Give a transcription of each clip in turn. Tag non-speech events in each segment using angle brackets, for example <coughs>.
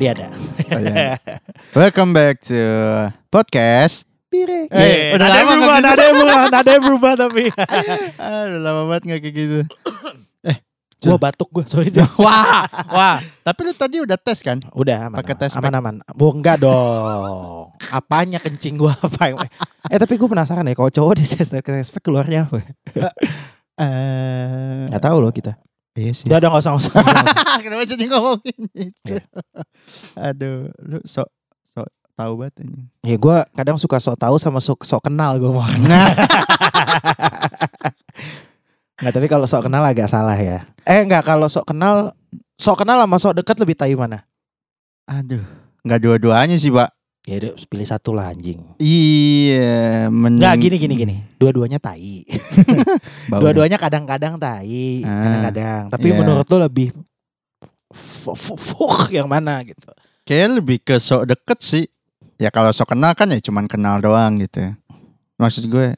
Tadi ada. Oh, iya. Welcome back to podcast. Piring. Eh, udah nada lama berubah, nggak gitu. nada berubah, nada berubah tapi. <laughs> Ah, udah lama banget gak kayak gitu. Gua batuk gue, sorry <laughs> wah, wah. Tapi lu tadi udah tes kan? Udah aman. Pakai tes aman aman. Bu enggak dong. Apanya kencing gua <laughs> apa yang Eh tapi gue penasaran ya kalau cowok di tes keluarnya apa? Eh, Enggak tahu loh kita. Iya sih. Udah enggak usah usah. <laughs> Kenapa jadi ngomongin itu? Iya. Aduh, lu sok sok tahu banget ini. ya gue kadang suka sok tahu sama sok sok kenal gue mau. <laughs> Enggak tapi kalau sok kenal agak salah ya. Eh enggak kalau sok kenal sok kenal sama sok dekat lebih tahu mana? aduh, nggak dua-duanya sih, Pak. Ya udah pilih satu lah anjing. Iya, mending Enggak gini gini gini. Dua-duanya tai. <laughs> Bau Dua-duanya kadang-kadang tai, Ah, kadang-kadang. Tapi iya. menurut lo lebih fu- fu- fuh yang mana gitu? Kayak lebih ke sok deket sih. Ya kalau sok kenal kan ya cuman kenal doang gitu. Maksud gue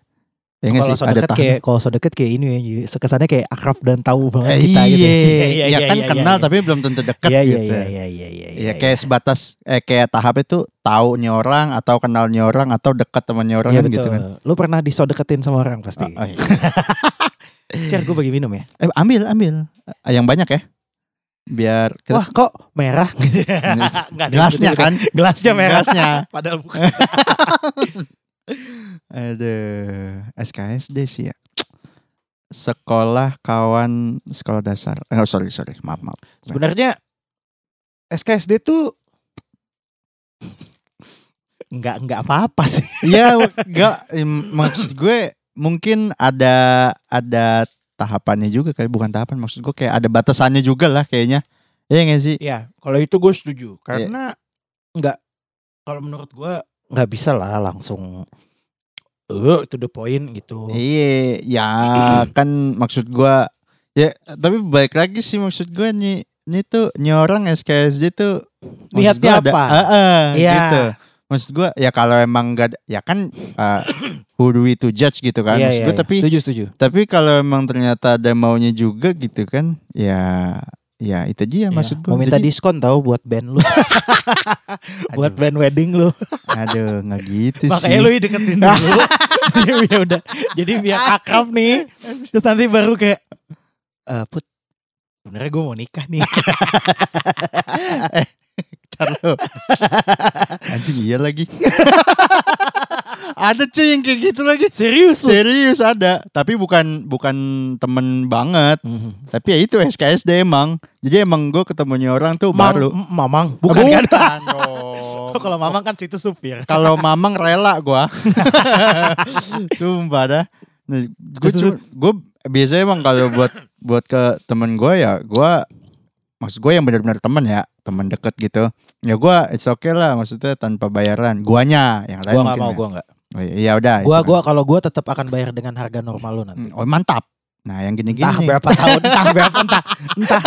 ya nggak kalau sih so ada deket tahan. kayak kalau so deket kayak ini ya, kesannya kayak akrab dan tahu banget Eh, kita gitu. <laughs> iya, ya kan kenal tapi belum tentu deket Iya iya gitu. iya iya iya iya. Ya kayak sebatas eh kayak tahap itu tahu orang atau kenal orang atau dekat temannya orang Iya kan gitu kan. Lu pernah diso deketin sama orang pasti. Oh, oh, iya. <laughs> Cer gue bagi minum ya. Eh, ambil ambil Eh, yang banyak ya. Biar kita Wah kok merah? <laughs> Nggak gelasnya kan. Gelasnya merah. Gelasnya. Padahal bukan. Aduh, SKSD sih ya. Sekolah kawan sekolah dasar. Eh, oh, sorry sorry, maaf maaf. Sebenarnya SKSD tuh nggak nggak apa-apa sih. Iya, enggak em, maksud gue mungkin ada ada tahapannya juga kayak bukan tahapan maksud gue kayak ada batasannya juga lah kayaknya. Iya nggak sih? Ya, kalau itu gue setuju karena nggak kalau menurut gue nggak bisa lah langsung eh to the point gitu. Iya, ya <clears throat> kan maksud gua ya tapi baik lagi sih maksud gua nih ini tuh nih orang SKSD tuh Niatnya gua ada- apa? Heeh, Iya. gitu. Maksud gua ya kalau emang gak ada- ya kan uh, <coughs> who do we to judge gitu kan. Iya, maksud iya, gua iya. tapi setuju setuju. tapi kalau emang ternyata ada maunya juga gitu kan ya ya itu dia Ya, maksud gua. mau minta Jadi- diskon tahu buat band lu, <laughs> buat band wedding lu. aduh nggak gitu sih. Makanya lu deketin dulu. <laughs> <laughs> ya udah. Jadi biar akrab nih. Terus nanti baru kayak eh put sebenarnya gue mau nikah nih. Ntar lu. <laughs> Anjing iya lagi. <laughs> ada cuy yang kayak gitu lagi. Serius? Serius ada, tapi bukan bukan temen banget. Tapi ya itu SKSD emang. Jadi emang gue ketemunya orang tuh Mang, baru. Mamang, bukan, bukan kan? dong. <laughs> Kalau Mamang kan situ supir. Kalau mamang rela gua. Sumpah dah. Gue Terus- gue biasanya emang kalau buat buat ke temen gue ya gue maksud gue yang benar-benar temen ya teman deket gitu ya gue it's okay lah maksudnya tanpa bayaran guanya yang lain Gua nggak mau, ya. gua nggak. Oh, iya iya udah Gua gua kalau gua tetap akan bayar dengan harga normal lu nanti. oh mantap nah yang gini-gini Entah berapa tahun, entah berapa entah entah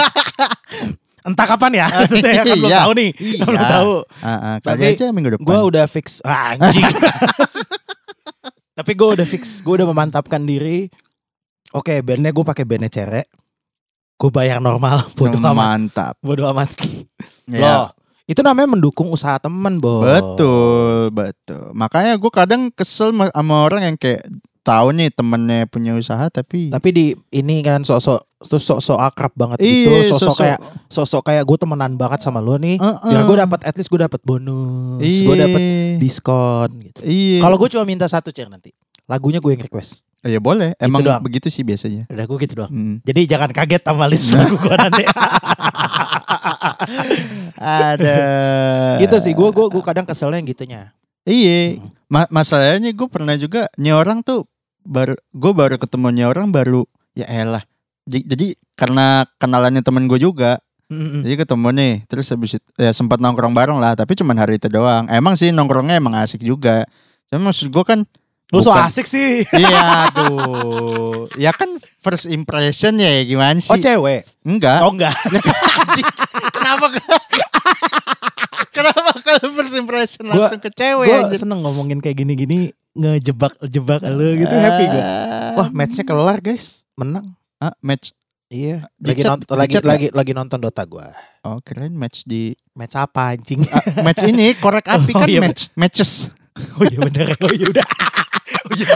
<laughs> entah kapan ya. <laughs> <laughs> Saya kan belum Iya. tahu nih. Iya. Belum tahu. Ah, ah, kali Tapi aja minggu depan Gua udah fix ah, anjing. Tapi gue udah fix, gue udah memantapkan diri. Oke, bandnya gue pakai bandnya cerek. Gue bayar normal, bodo amat, mantap bodo amat. Loh, itu namanya mendukung usaha temen, Bos. betul betul makanya gue kadang kesel ma- sama orang yang kayak tahu nih temennya punya usaha tapi Tapi di ini kan sosok terus sok-sok akrab banget Iya, gitu, sosok sosok- kayak sosok kayak gue temenan banget sama lu nih. Heeh. Biar gue dapat at least gue dapat bonus, Iya. gue dapat diskon gitu. Iya. Kalau gue cuma minta satu cer nanti, lagunya gue yang request. Oh, ya boleh. Emang doang. begitu sih biasanya. Udah gue gitu doang. Hmm. Jadi jangan kaget sama list lagu gue nanti. <laughs> Ada. gitu sih, gue gue gue kadang keselnya yang gitunya. Iya. Hmm. Ma- masalahnya gue pernah juga nih orang tuh baru gue baru ketemu nih orang baru ya elah. Jadi, jadi karena kenalannya temen gue juga, Mm-mm. jadi ketemu nih. Terus habis itu ya sempat nongkrong bareng lah, tapi cuman hari itu doang. Emang sih nongkrongnya emang asik juga. Cuma maksud gue kan Lu so asik sih. <laughs> Iya aduh Ya kan first impression ya gimana sih Oh cewek? Enggak Oh enggak. <laughs> Kenapa Kenapa kalau first impression Gua- langsung ke cewek gue seneng ngomongin kayak gini-gini ngejebak jebak lu gitu happy gue. Wah matchnya kelar guys, menang. Ah, match Iya. Lagi chat- nonton lagi chat lagi lagi nonton Dota gua. Oh keren match di Match apa anjing? Ah, match ini korek api <laughs> Oh, kan iya, match matches. oh iya bener. Oh iya udah. <laughs> oh iya.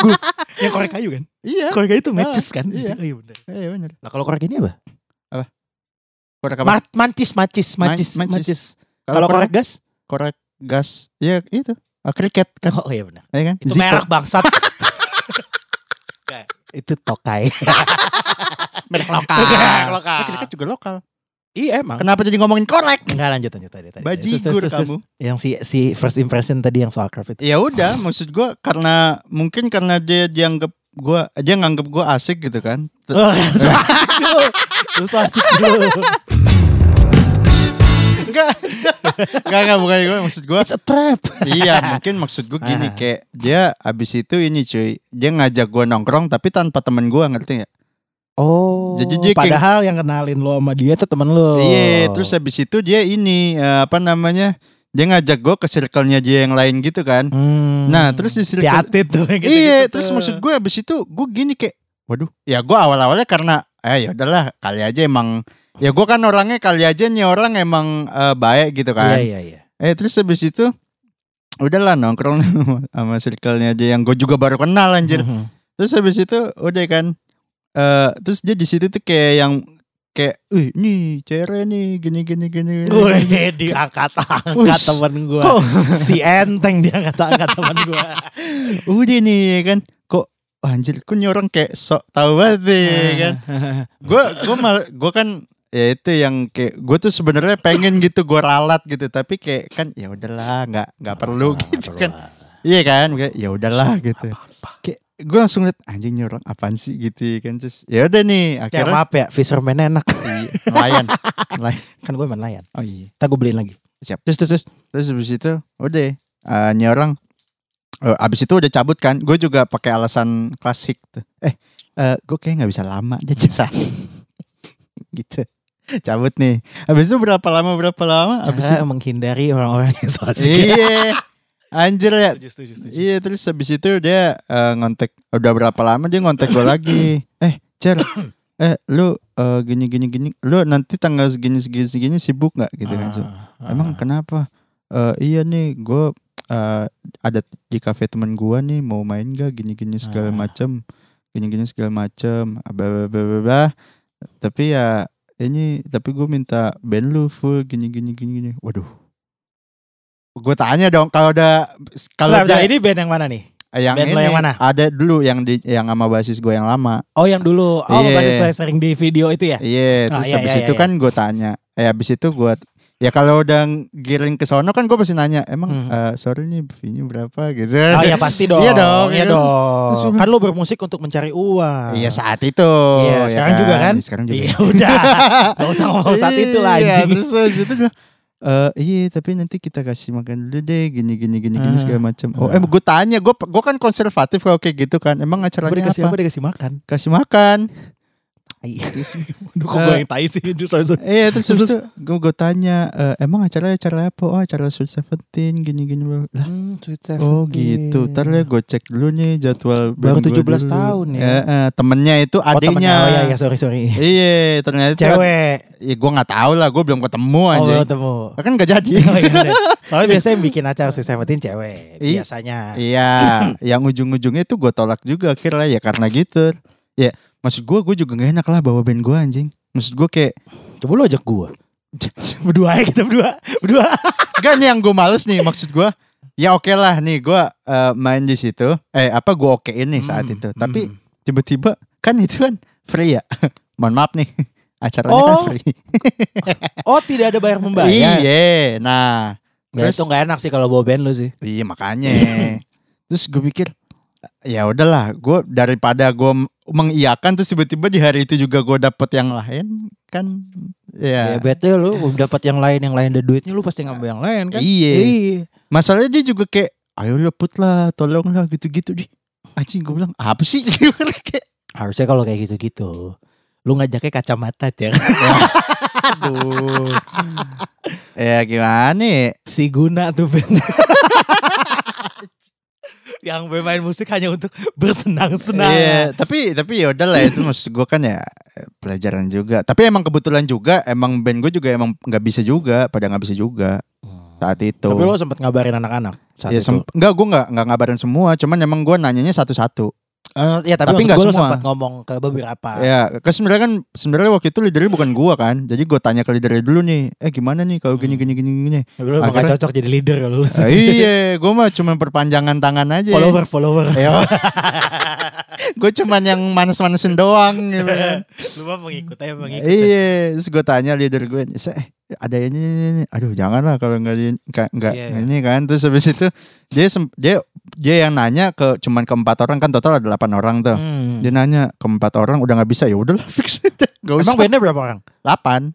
Gua <laughs> yang korek kayu kan? Iya. Korek kayu itu matches kan? iya. Oh iya bener. Iya benar. Nah kalau korek ini apa? Korek apa? Ma- mantis, macis, macis, Man- macis. Kalau korek gas? korek gas. Ya itu. Ah, kriket kan. Oh iya benar. Ya kan? Itu Zippo. merek bangsat. <laughs> Itu tokai. merek lokal. Merek lokal. Ah, kriket juga lokal. Iya emang. Kenapa jadi ngomongin korek? Enggak lanjut lanjut tadi tadi. Bajigur Terus, terus, terus, kamu. terus. Yang si si first impression tadi yang soal craft itu. Ya udah, maksud gua karena mungkin karena dia dianggap gua dia nganggap gua asik gitu kan. T- Oh, <laughs> asik sih lu. Lu so asik sih lu. Enggak. Enggak enggak bukan gue maksud gua. It's a trap. iya, mungkin maksud gua gini Ah. kayak dia abis itu ini cuy, dia ngajak gua nongkrong tapi tanpa temen gua ngerti gak? Oh. Jadi dia kayak- padahal yang kenalin lo sama dia tuh temen lo. Iya, terus habis itu dia ini eh, apa namanya? Dia ngajak gua ke circle-nya dia yang lain gitu kan. Hmm. Nah, terus di circle Hati-hati tuh gitu-gitu Iya, tuh. terus maksud gue abis itu gue gini kayak, waduh, ya gue awal-awalnya karena, eh ya udahlah kali aja emang, ya gue kan orangnya kali aja nih orang emang eh, baik gitu kan. Iya iya iya. Eh terus habis itu, udahlah nongkrong <laughs> sama circle-nya dia yang gue juga baru kenal anjir. Mhm. Terus habis itu udah kan, eh terus dia di situ tuh kayak yang kayak, wih nih cere nih gini gini gini. gini." Wih, diangkat-angkat Wus. temen gua. Kok Si enteng diangkat-angkat temen gua. <laughs> udah nih ya kan, kok anjir, kok nih orang kayak sok tahu banget nih ya kan. gue gue mal gue kan ya itu yang kayak gue tuh sebenarnya pengen gitu gue ralat gitu tapi kayak kan ya udahlah nggak nggak perlu gitu kan iya kan kayak ya udahlah gitu kayak gue langsung liat anjing nih orang apaan sih gitu ya kan terus ya udah nih Ya akhirnya maaf ya, fisherman enak. <laughs> iya, nelayan nelayan Kan gue main layan. oh iya Ntar gue beliin lagi. Siap. Terus terus terus. terus habis itu udah eh nih orang eh, abis itu udah cabut kan gue juga pakai alasan klasik tuh eh eh gue kayak nggak bisa lama aja <laughs> gitu cabut nih abis itu berapa lama berapa lama abis Cara itu menghindari orang-orang yang so asik. iya <laughs> anjir ya Setuju, setuju, setuju. iya terus habis itu dia eh, ngontek udah berapa lama dia ngontek gue lagi <coughs> eh cer eh lu eh, gini gini gini lu nanti tanggal segini segini segini sibuk nggak gitu kan So, Ah, ah. Emang kenapa? Eh iya nih, gue eh ada di kafe teman gua nih mau main gak gini-gini segala Ah. macem, gini-gini segala macem, bla bla bla bla. Tapi ya ini, tapi gue minta band lu full gini-gini gini-gini. Waduh. Gue tanya dong kalau ada kalau dia- ini band yang mana nih? yang band ini lo yang mana? ada dulu yang di yang sama basis gue yang lama. Oh yang dulu. Oh Iya. basis lo yang sering di video itu ya? Iya, Ah, terus iya, habis iya, itu iya. kan gue tanya, eh habis itu gue ya kalau udah giring ke sono kan gue pasti nanya, emang Hmm. eh, sorry nih fee-nya berapa gitu. Oh ya pasti <laughs> dong. Iya dong, Iya iya. Terus dong. gua- Kan lo bermusik untuk mencari uang. Iya saat itu. Iya, ya sekarang juga kan? Sekarang juga. Iya udah. <laughs> Gak usah ngomong saat itu lah Iya, anjing. terus habis itu Eh iya tapi nanti kita kasih makan dulu deh gini gini gini gini Ah. segala macam. Oh, Ah. eh gue tanya, gue gue kan konservatif kalau kayak gitu kan. Emang acaranya Apa dikasih apa? apa? Dikasih makan. Kasih makan. Iya. <laughs> Aduh kok Eh, gue yang tai sih. Sorry, sorry. Iya terus, Terus- terus gue gue tanya eh, emang acaranya acara apa? Oh acara Sweet Seventeen gini gini bro. Lah Hmm, Sweet oh Seventeen. gitu. Ntar ya gue cek dulu nih jadwal Baru band gua 17 dulu. tahun ya. Eh, temennya itu Oh, temennya. adiknya. Oh iya, iya sorry sorry. Iya ternyata itu Cewek. Ya gue nggak tahu lah. Gue belum ketemu Oh aja. belum ketemu. kan gak jadi. Oh, iya, iya. <laughs> Soalnya biasanya yang bikin acara Sweet Seventeen cewek. Iya. Biasanya. Iya, yang ujung-ujungnya itu gue tolak juga akhirnya ya karena gitu. Ya, maksud gue gue juga gak enak lah bawa band gue anjing. Maksud gue kayak Coba lu ajak gue. <laughs> berdua aja kita berdua. Berdua. Gak nih yang gue males nih maksud gue Ya oke lah nih gue eh, main di situ Eh apa gue okein nih saat Hmm, itu Tapi hmm. tiba-tiba kan itu kan free ya <laughs> Mohon maaf nih <laughs> Acaranya kan Oh, free Oh tidak ada bayar membayar. Iya Nah Ya, Terus- itu gak enak sih kalau bawa band lu sih. Iya makanya Terus gue pikir Ya udahlah gue daripada gue mengiyakan Terus tiba-tiba di hari itu juga gue dapet yang lain Kan? Ya, Ya, bete lu dapat yang lain yang lain ada duitnya lu pasti ngambil yang lain kan? Iya. Masalahnya dia juga kayak Ayo lah put lah Tolong lah gitu-gitu di Anjing gue bilang Apa sih? <laughs> Kayak? Harusnya kalau kayak gitu-gitu lu ngajaknya kacamata cer <laughs> Aduh. Ya gimana nih? Si guna tuh band <laughs> yang bermain musik hanya untuk <laughs> bersenang-senang. Iya, tapi tapi ya udahlah itu maksud gue kan ya pelajaran juga. Tapi emang kebetulan juga emang band gue juga emang nggak bisa juga, pada nggak bisa juga saat itu. Tapi lo sempet ngabarin anak-anak saat ya, itu. enggak gue nggak nggak ngabarin semua, cuman emang gue nanyanya satu-satu. Eh, ya tapi, Tapi nggak gue semua. sempat ngomong ke beberapa. Ya, ke sebenarnya kan sebenarnya waktu itu leadernya bukan gua kan. Jadi gue tanya ke leadernya dulu nih, eh gimana nih kalau gini gini gini gini. Emang gak Akhirnya- cocok jadi leader kalau lo. Ah, iya, gue mah cuma perpanjangan tangan aja. follower, follower. Ya. <laughs> gue cuman yang manas-manasin doang gitu kan. <laughs> lu mah pengikut aja pengikut. Iya, terus gue tanya leader gue, "Se- eh, ada ini, ini, ini." aduh jangan lah kalau nggak nggak nggak Iya, ini kan. Terus habis itu dia dia dia yang nanya ke cuman ke empat orang kan total ada delapan orang tuh. Hmm. Dia nanya ke empat orang udah nggak bisa ya udahlah <laughs> fix Gak usah. Emang bandnya berapa orang? delapan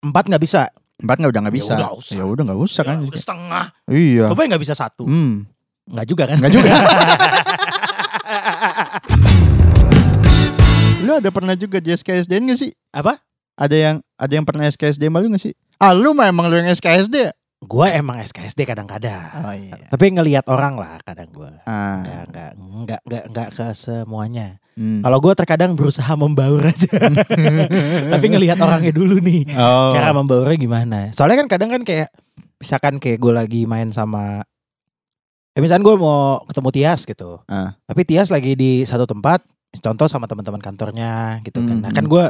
Empat nggak bisa. empat nggak udah nggak Ya bisa. udah, usah. Ya udah nggak usah kan. Ya, udah setengah. Iya. Coba nggak bisa satu. Hmm. Nggak juga kan? Nggak juga. <laughs> <laughs> Lu ada pernah juga di SKSD gak sih? Apa? Ada yang ada yang pernah SKSD malu gak sih? Ah lu memang lu yang SKSD ya? Gua emang SKSD kadang-kadang. Oh iya. Tapi ngelihat orang lah kadang gua. Ah. Enggak, enggak, enggak, enggak, enggak ke semuanya. Hmm. Kalau gue terkadang berusaha membaur aja. <laughs> Tapi ngelihat orangnya dulu nih. Oh. Cara membaurnya gimana. Soalnya kan kadang kan kayak. Misalkan kayak gue lagi main sama. Ya misalkan gue mau ketemu Tias gitu. Ah. Tapi Tias lagi di satu tempat. Contoh sama teman-teman kantornya gitu kan. Nah Mhm. kan gue.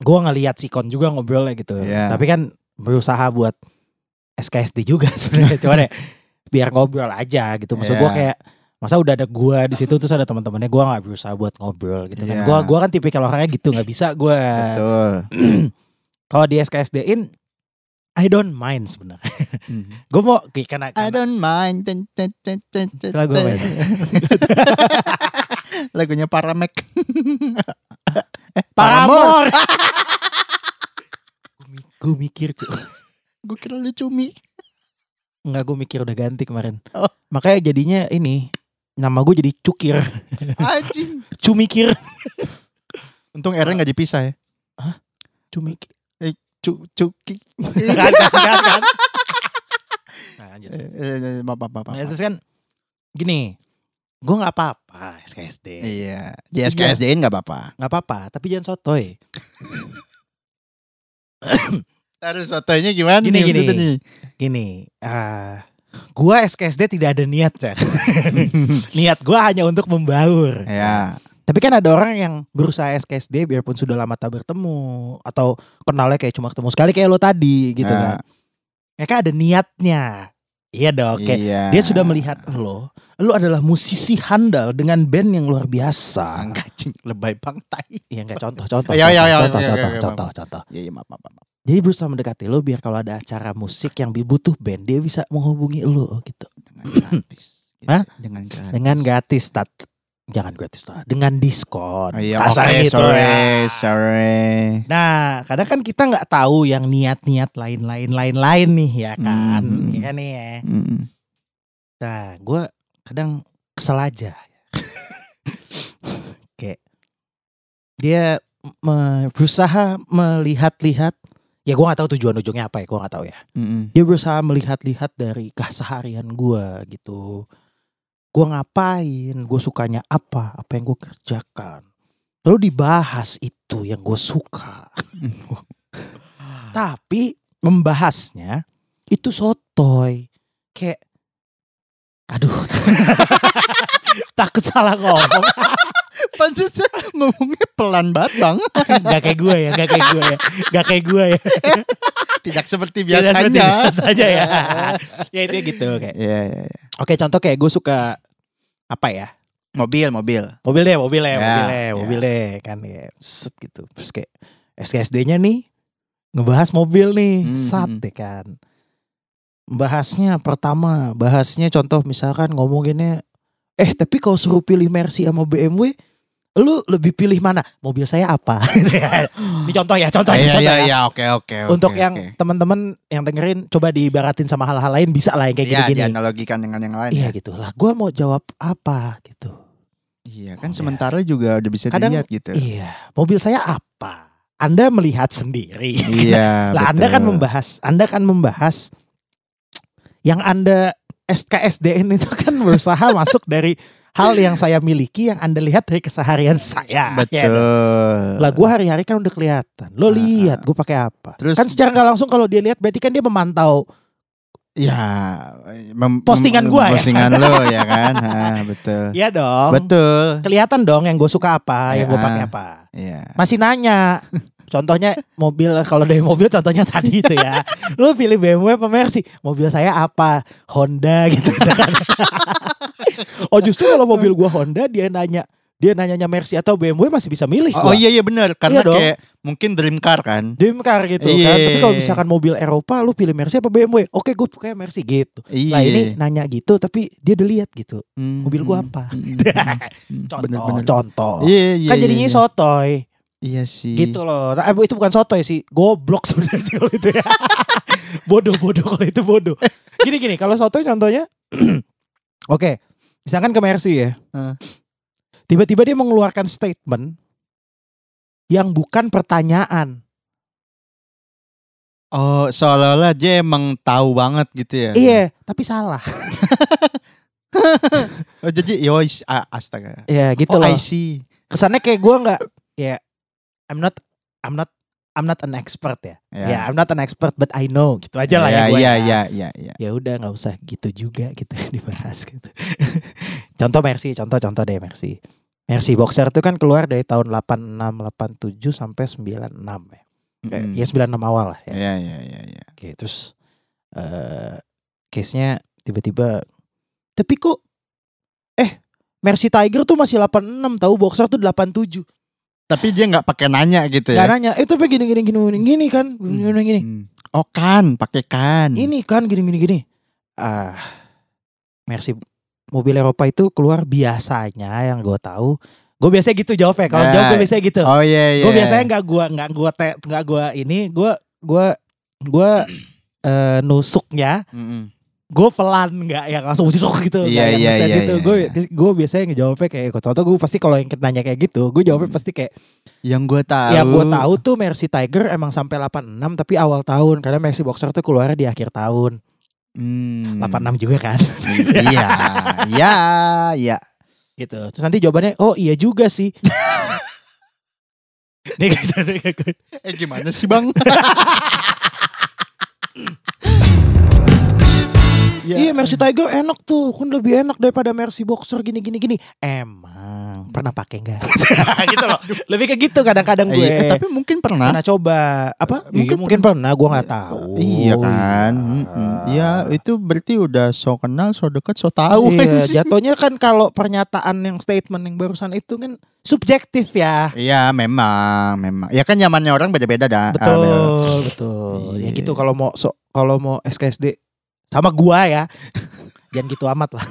Gue ngelihat si Kon juga ngobrolnya gitu. Iya. Tapi kan berusaha buat SKSD juga <laughs> sebenarnya. Cuman ya biar ngobrol aja gitu. Maksud gue Iya. kayak masa udah ada gua di situ terus ada teman-temannya gua nggak berusaha buat ngobrol gitu kan Iya. gua gua kan tipikal orangnya gitu nggak bisa Betul. <clears throat> kalau di SKSD-in I don't mind sebenarnya Hmm. <laughs> gua mau kayak karena, I karena don't mind. Lagu apa itu? <laughs> Lagunya Paramek. <laughs> eh, Paramore gue mikir cuy Gue kira lu cumi. nggak gue mikir udah ganti kemarin Oh. makanya jadinya ini nama gue jadi cukir Anjing. cumikir Untung R-nya gak dipisah ya. cumikir Cu, cuki. kan kan kan kan nah lanjut Eh, maaf, maaf, maaf, Nah, maaf. terus kan gini gue nggak apa-apa SKSD Iya. Di SKSD-in gak apa-apa. nggak apa-apa tapi jangan sotoy <coughs> Terus sotonya gimana Gini, nih gini. nih? gini ah gua SKSD tidak ada niat Cak. <laughs> niat gua hanya untuk membaur Ya. Tapi kan ada orang yang berusaha SKSD biarpun sudah lama tak bertemu atau kenalnya kayak cuma ketemu sekali kayak lo tadi gitu Ya. kan mereka ada niatnya iya dong kayak Iya. dia sudah melihat lo lo adalah musisi handal dengan band yang luar biasa Enggak cing, lebay bang tai. Iya enggak contoh contoh Ya, ya, ya, contoh ya, ya, contoh ya, ya, contoh contoh Iya, iya, maaf, maaf, maaf. Jadi berusaha mendekati lo biar kalau ada acara musik yang butuh band dia bisa menghubungi lo gitu. Dengan gratis. Gitu. Hah? Dengan gratis. Dengan gratis tat jangan gratis lah, dengan diskon. Oh, iya, Kasar oke, gitu sorry, ya. sorry. Nah, kadang kan kita nggak tahu yang niat-niat lain-lain lain-lain nih ya kan. Hmm. Ya kan nih ya. Mm-mm. Nah, gue kadang kesel aja. Kayak dia me- berusaha melihat-lihat. Ya gue gak tahu tujuan ujungnya apa ya, gue gak tahu ya. Mm-mm. dia berusaha melihat-lihat dari keseharian gue gitu gue ngapain gue sukanya apa apa yang gue kerjakan lalu dibahas itu yang gue suka <laughs> tapi membahasnya itu sotoy kayak aduh <laughs> takut salah ngomong <laughs> Pantesan ngomongnya pelan banget bang. Gak kayak gue ya, gak kayak gue ya, gak kayak gue ya. Tidak seperti Tidak seperti biasanya. biasanya ya. ya itu gitu kayak. Iya, iya, iya. Oke contoh kayak gue suka apa ya? Mobil, mobil. Mobil deh, mobil deh, Ya, mobil deh, ya. mobil deh kan ya. Set gitu. Terus kayak SKSD-nya nih ngebahas mobil nih, Hmm, sat hmm. deh kan. Bahasnya pertama, bahasnya contoh misalkan ngomonginnya eh tapi kalau suruh pilih Mercy sama BMW lu lebih pilih mana? Mobil saya apa? <laughs> Gitu ya. Ini contoh ya, contoh ya, Iya, contoh iya, ya. iya, oke, oke. Untuk oke, yang teman-teman yang dengerin coba diibaratin sama hal-hal lain bisa lah yang kayak Iya, gini-gini. dianalogikan dengan yang lain. Iya ya. gitu lah. Gue mau jawab apa gitu. Iya, kan Iya. sementara juga udah bisa Kadang- dilihat gitu. Iya, mobil saya apa? Anda melihat sendiri. Iya, <laughs> lah Anda kan membahas, Anda kan membahas yang Anda SKSDN itu kan berusaha masuk dari hal yang saya miliki yang Anda lihat dari keseharian saya. Ya. Betul. Lah gue hari-hari kan udah kelihatan. Lo lihat gue pakai apa. Terus- kan secara nggak langsung kalau dia lihat berarti kan dia memantau. Ya, mem- Postingan gua ya? Postingan lo ya kan? Ah, betul. Iya dong. Betul. Kelihatan dong yang gue suka apa, yang gue Ya. pakai apa. Iya. Masih nanya. <laughs> Contohnya mobil kalau dari mobil contohnya tadi itu ya. Lu pilih BMW apa Mercy? Mobil saya apa? Honda gitu. oh justru kalau mobil gua Honda dia nanya dia nanyanya Mercy atau BMW masih bisa milih Oh, gua. iya iya benar karena Iya dong. kayak mungkin dream car kan. Dream car gitu Iya. kan. Tapi kalau misalkan mobil Eropa lu pilih Mercy apa BMW? Oke gue pakai Mercy gitu. Iya. Nah ini nanya gitu tapi dia udah lihat gitu. Hmm, mobil gua hmm, apa? hmm, hmm, hmm, <laughs> Contoh, bener-bener. contoh. Iya iya. kan iya, jadinya iya. sotoy. Iya sih. Gitu loh. Nah, itu bukan sotoy sih, goblok <laughs> sebenarnya sih kalau itu ya. <laughs> Bodoh-bodoh kalau itu bodoh. Gini-gini, kalau sotoy contohnya <clears throat> Oke, misalkan ke Mercy ya. Heeh. Tiba-tiba dia mengeluarkan statement yang bukan pertanyaan. Oh, seolah-olah dia emang tahu banget gitu ya. Iya, tapi salah. <laughs> Oh, jadi yo astaga. Ya gitu oh, loh. I see. Kesannya kayak gua nggak ya I'm not I'm not I'm not an expert ya. Ya. Ya, I'm not an expert but I know gitu aja lah ya, gua iya ya. iya iya iya. ya udah nggak usah gitu juga gitu <laughs> dibahas gitu. <laughs> contoh Mercy, contoh-contoh deh Mercy. Mercy Boxer itu kan keluar dari tahun 86 87 sampai 96 ya. Kayak, Mm. Ya 96 awal lah ya. Iya iya iya iya. Oke, terus eh case-nya tiba-tiba tapi kok eh Mercy Tiger tuh masih 86 tahu Boxer tuh 87. Tapi dia nggak pakai nanya gitu Gak ya. nanya, eh tapi gini gini gini gini kan, gini gini gini. Hmm. Oh kan, pakai kan. Ini kan gini gini gini. Ah, Mercy mobil Eropa itu keluar biasanya yang gue tahu. Gue biasanya gitu jawabnya. Kalau Nah, jawab gue biasanya gitu. Oh iya iya. Gue biasanya nggak gua nggak gua te, nggak gua ini gue gue gue eh, nusuknya Mm-mm. Gue pelan nggak yang langsung busuk gitu Iya, iya, ngeset iya, gitu iya, gue iya. gue biasanya ngejawabnya kayak contoh gue pasti kalau yang nanya kayak gitu gue jawabnya Hmm. pasti kayak Yang gue tahu. yang gue tahu tuh Mercy Tiger emang sampai 86 tapi awal tahun karena Mercy Boxer tuh keluarnya di akhir tahun Hmm. 86 juga kan iya, iya, iya. gitu terus nanti jawabannya oh iya juga sih <laughs> <laughs> Nih. Eh gimana sih bang? <laughs> Iya Mercy Tiger enak tuh kan lebih enak daripada Mercy Boxer gini gini gini emang pernah pakai nggak <laughs> gitu loh lebih kayak gitu kadang-kadang gue Iya, eh, tapi mungkin pernah. pernah coba apa Mungkin mungkin mungkin pernah gue nggak tahu Iya kan. Iya. Mm-mm. Iya, itu berarti udah so kenal, so deket, so tahu. Iya, <laughs> jatuhnya kan kalau pernyataan yang statement yang barusan itu kan subjektif ya. Iya, memang, memang. Ya kan nyamannya orang beda-beda dah. Ah, betul. Betul, betul. Ya Iya. gitu kalau mau so, kalau mau SKSD sama gua ya. Jangan gitu amat lah.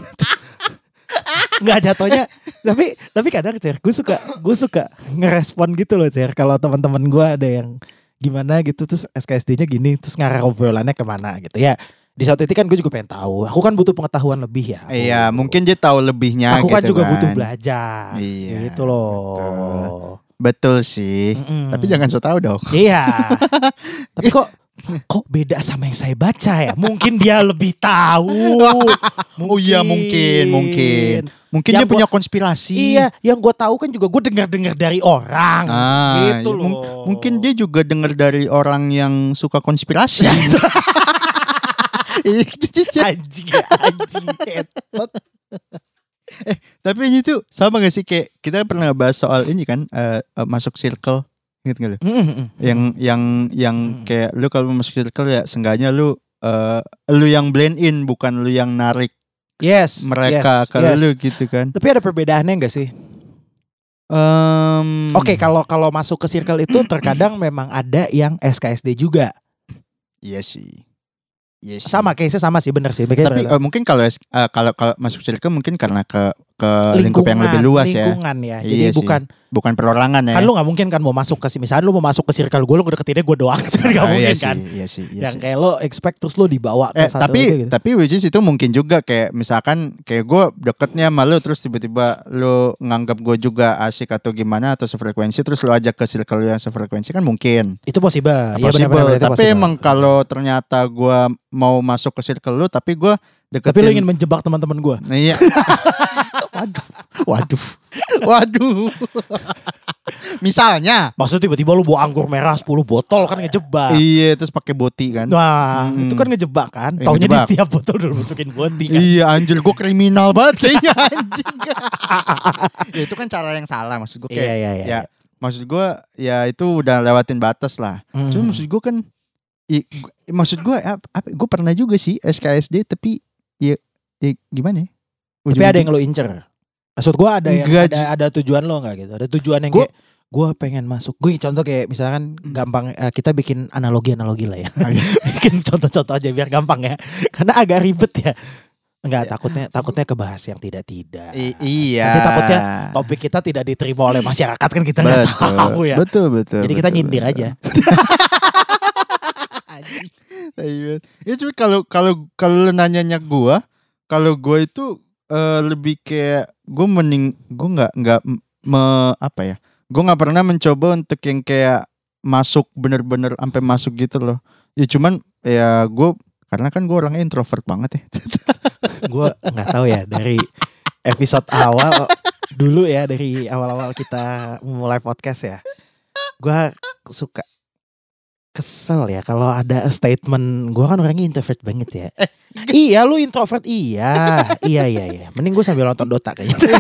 Nggak jatuhnya tapi tapi kadang cer gue suka gue suka ngerespon gitu loh cer kalau teman-teman gua ada yang gimana gitu terus SKSD-nya gini terus ngarah obrolannya ke mana gitu ya di saat itu kan gue juga pengen tahu aku kan butuh pengetahuan lebih ya Iya, mungkin dia tahu lebihnya aku kan gitu juga kan. butuh belajar Iya, gitu loh Betul sih. Mm-mm. Tapi jangan so tahu dong. iya <laughs> tapi kok kok beda sama yang saya baca ya mungkin dia lebih tahu <laughs> Oh iya, mungkin, mungkin. Mungkin Yang dia punya konspirasi. iya yang gue tahu kan juga gue dengar dengar dari orang Ah, gitu iya. loh Mung- mungkin dia juga dengar dari orang yang suka konspirasi. <laughs> Iya, anjing anjing ketot. Tapi itu sama gak sih kayak kita pernah bahas soal ini kan eh, eh, masuk circle gitu gak lu? Mm-mm. Yang yang yang Hmm. kayak lu kalau masuk circle ya seenggaknya lu eh, lu yang blend in bukan lu yang narik yes mereka yes, ke yes. lu gitu kan. tapi ada perbedaannya enggak sih Em, Oke, kalau kalau masuk ke circle itu terkadang memang ada yang SKSD juga. Iya sih. Iya sih. Sama case-nya sama sih, bener sih. Tapi bener. eh, mungkin kalau eh, kalau kalau masuk circle mungkin karena ke ke lingkup yang lebih luas ya. lingkungan ya. Jadi Iya sih. bukan Bukan perorangan ya. kan lu nggak mungkin kan mau masuk ke misalnya lu mau masuk ke circle gue lu deketinnya gue doang <laughs> itu kan nggak mungkin iya kan. Sih, iya sih, iya yang sih. kayak lo expect terus lo dibawa ke Eh, satu tapi itu gitu. tapi which is itu mungkin juga kayak misalkan kayak gue deketnya sama lu terus tiba-tiba lu nganggap gue juga asik atau gimana atau sefrekuensi terus lu ajak ke circle yang sefrekuensi kan mungkin itu possible. Iya, possible benar-benar, itu tapi possible. emang kalau ternyata gue mau masuk ke circle lu tapi gue deketin. Tapi lu ingin menjebak teman-teman gue. Nah, iya. <laughs> waduh, waduh, <laughs> waduh. <laughs> Misalnya, Maksudnya tiba-tiba lu bawa anggur merah 10 botol kan ngejebak. iya terus pakai boti kan. Nah, Hmm. itu kan ngejebak kan. Iya, Taunya di ngejebak. setiap botol udah masukin boti kan. Iya anjir gue kriminal banget kayaknya <laughs> anjing. ya itu kan cara yang salah maksud gue kayak Iya, iya, iya. ya maksud gue ya itu udah lewatin batas lah. Hmm. Cuma maksud gue kan i, maksud gue apa gue pernah juga sih SKSD tapi ya, ya gimana ya? Tapi ada yang lo incer. Maksud gue ada yang Enggak, ada, ada tujuan lo nggak gitu? Ada tujuan yang Gua- kayak gue pengen masuk. Gue contoh kayak misalkan gampang eh, kita bikin analogi-analogi lah ya. <laughs> <laughs> Bikin contoh-contoh aja biar gampang ya. Karena agak ribet ya. Enggak Iya. takutnya takutnya kebahas yang tidak-tidak. I- iya. Nanti takutnya Topik kita tidak diterima oleh masyarakat kan kita nggak tahu ya. Betul betul. Jadi kita betul, nyindir betul. aja. <laughs> Ya cuma kalau kalau kalau nanyanya gua, kalau gua itu eh, lebih kayak gua mending gua nggak nggak me, apa ya? Gua nggak pernah mencoba untuk yang kayak masuk bener-bener sampai masuk gitu loh. Ya cuman ya gua karena kan gua orangnya introvert banget ya. <laughs> gue nggak tahu ya dari episode awal dulu ya dari awal-awal kita mulai podcast ya gue suka kesel ya kalau ada statement. Gue kan orangnya introvert banget ya. <laughs> Iya lu introvert. Iya iya iya iya. Mending gue sambil nonton Dota kayaknya. <laughs>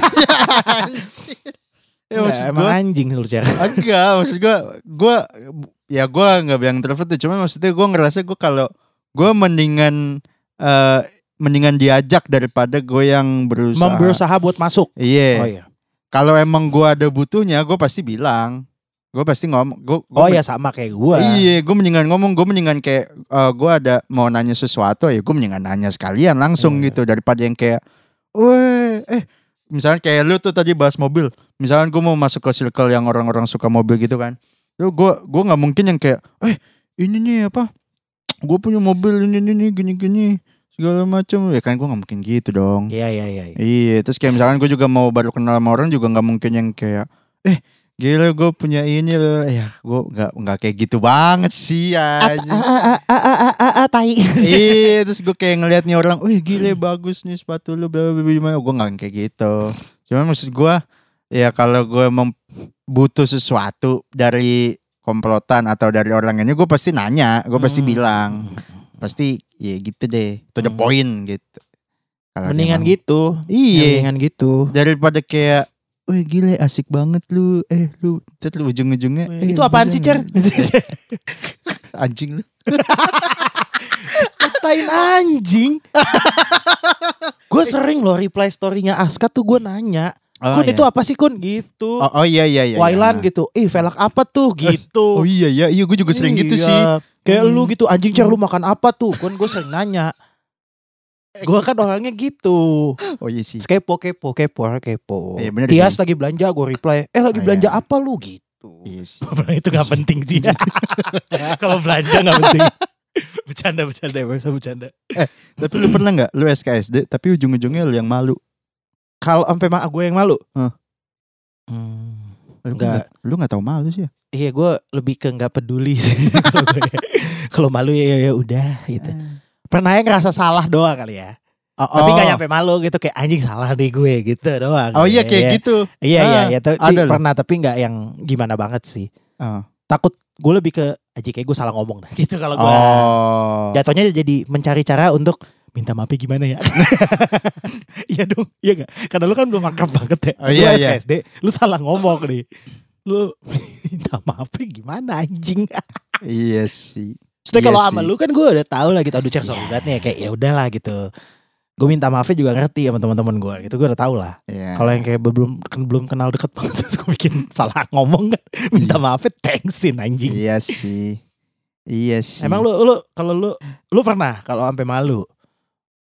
Ya maksud emang gua anjing lu cara enggak maksud gua gua ya gua nggak bilang introvert tuh. Cuman maksudnya gua ngerasa gua kalau gua mendingan eh mendingan diajak daripada gue yang berusaha. berusaha buat masuk. Iya. oh iya. Kalau emang gua ada butuhnya, gue pasti bilang. Gue pasti ngomong. Gua, oh gua ya sama kayak gue Iya, gue mendingan ngomong, gue mendingan kayak eh gue ada mau nanya sesuatu ya, gue mendingan nanya sekalian langsung Iya. gitu daripada yang kayak, weh, eh, misalnya kayak lu tuh tadi bahas mobil, misalnya gue mau masuk ke circle yang orang-orang suka mobil gitu kan, lu gue gue nggak mungkin yang kayak, eh, ini nih apa, gue punya mobil ini ini ini gini gini segala macam, ya kan gue nggak mungkin gitu dong. iya iya iya iya. Iya, terus kayak misalkan gue juga mau baru kenal sama orang juga nggak mungkin yang kayak, eh gila gue punya ini loh, ya gue nggak nggak kayak gitu banget sih aja. ah, tai iya, <laughs> terus gue kayak ngeliat nih orang, wih gila bagus nih sepatu lu, bla bla bla bla." gue nggak kayak gitu. Cuman maksud gue, ya kalau gue emang butuh sesuatu dari komplotan atau dari orang ini, gue pasti nanya, gue pasti Hmm. bilang, pasti ya gitu deh, to the Hmm. point gitu. Kalau mendingan gitu Iya. mendingan gitu daripada kayak Wih gile asik banget lu Eh lu Terus lu ujung-ujungnya eh, itu apaan sih Cer? <laughs> Anjing lu Katain anjing. gue sering loh reply story-nya Aska tuh gue nanya. Kun itu apa sih Kun? Gitu. oh, oh iya iya iya Wailan iya. gitu. Ih velak apa tuh? Gitu. Oh iya iya Iya gue juga sering gitu Iya. sih Kayak Hmm. lu gitu anjing Cer lu makan apa tuh? Kun gue sering nanya. Gue kan orangnya gitu. Oh iya sih Kepo kepo kepo kepo. Iya, bener Tias sih. lagi belanja gue reply. Eh lagi Oh, belanja iya. apa lu gitu. Iya <laughs> sih itu gak penting sih. <laughs> Kalau belanja gak penting. bercanda bercanda bisa bercanda. Tapi lu pernah gak Lu SKSD Tapi ujung-ujungnya lu yang malu Kalau sampai mak gue yang malu. Hmm. Lu Enggak. nggak- Lu gak tahu malu sih ya Iya gue lebih ke nggak peduli sih <laughs> kalau gue. Kalau malu ya, ya ya udah gitu. Pernah ya ngerasa salah doang kali ya. oh, Tapi oh. nggak nyampe malu gitu kayak anjing salah nih gue gitu doang. Oh iya kayak Iya. gitu Iya iya Ah, iya tuh sih pernah tapi nggak yang gimana banget sih. oh. Takut gue lebih ke aja kayak gue salah ngomong dah <laughs> gitu kalau gue. oh. Jatuhnya jadi mencari cara untuk minta maafnya gimana ya. <laughs> iya dong, iya gak? Karena lu kan belum akrab banget ya. Oh, Lu iya, iya. SKSD, lu salah ngomong nih. Lu <laughs> minta maafnya gimana anjing? Iya sih Maksudnya Iya kalau sama lu kan gue udah tahu lah gitu aduh cek sorry banget nih ya kayak ya udahlah gitu. Gue minta maafnya juga ngerti sama teman-teman gue gitu gue udah tahu lah. Iya. Kalau yang kayak belum belum kenal deket banget <laughs> terus gue bikin salah ngomong kan minta maafnya thanksin anjing. Iya sih Iya sih Emang lu lu kalau lu lu pernah kalau sampai malu?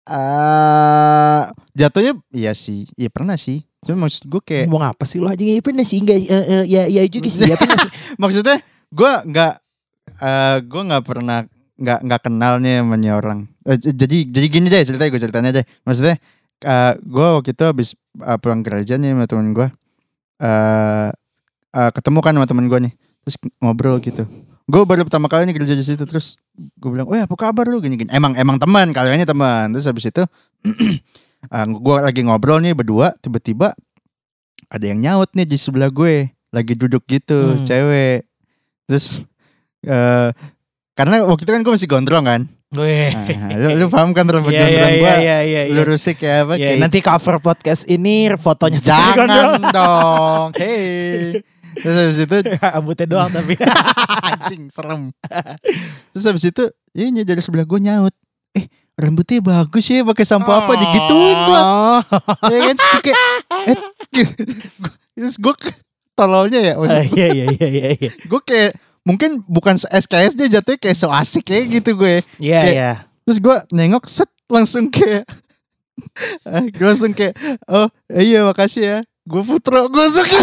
eh jatuhnya iya sih, iya pernah sih. Cuma maksud gue kayak Ngomong apa sih lu anjing? Ya pernah sih enggak eh, eh, ya ya juga sih ya pernah sih. <laughs> maksudnya gue nggak eh gue nggak pernah nggak nggak kenalnya sama orang. J- jadi jadi gini deh ceritanya gue ceritanya deh. Maksudnya eh gue waktu itu habis eh, pulang kerja nih sama temen gue. eh eh, ketemu kan sama temen gue nih. Terus ngobrol gitu. gue baru pertama kali nih kerja di situ terus gue bilang, "Oh, apa kabar lu?" gini gini. Emang emang teman, kaliannya teman. Terus habis itu <clears throat> gue lagi ngobrol nih berdua, tiba-tiba ada yang nyaut nih di sebelah gue, lagi duduk gitu, Hmm. cewek. Terus eh karena waktu itu kan gue masih gondrong kan. Wih. Nah, lu, lu paham kan rambut Iya iya gondrong iya gue? iya iya. iya. Lurusnya kayak apa? Ya, kayak nanti cover podcast ini fotonya Jangan gondrong. dong. <laughs> Hey. Terus habis itu Rambutnya doang tapi. <laughs> anjing serem. Terus habis itu ini dari sebelah gue nyaut. Eh rambutnya bagus ya pakai sampo apa digituin gua. Ya kan kayak eh, <laughs> terus gue tololnya ya Oh, maksud Iya iya iya iya iya. gue kayak mungkin bukan SKS dia jatuhnya kayak so asik kayak gitu gue. Iya Kayak- iya. Terus gue nengok set langsung kayak <laughs> gue langsung kayak oh iya makasih ya gue putro gue suka <laughs>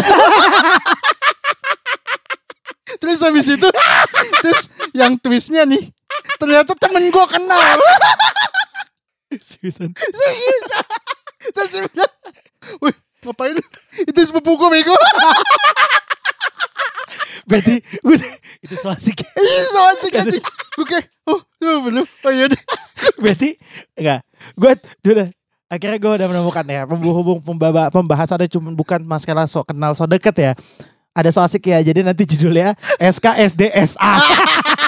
terus habis itu <laughs> terus yang twistnya nih ternyata temen gue kenal Seriusan. serius terus dia bilang wih ngapain itu sepupu gue bego Berarti udah itu so asik. Ih, so asik aja gue kayak oh belum oh iya deh Berarti enggak. Gue udah akhirnya gue udah menemukan ya penghubung pembaba, pembahasannya cuma bukan masalah so kenal so deket ya. Ada so asik ya. Jadi nanti judulnya SKSDSA. <laughs>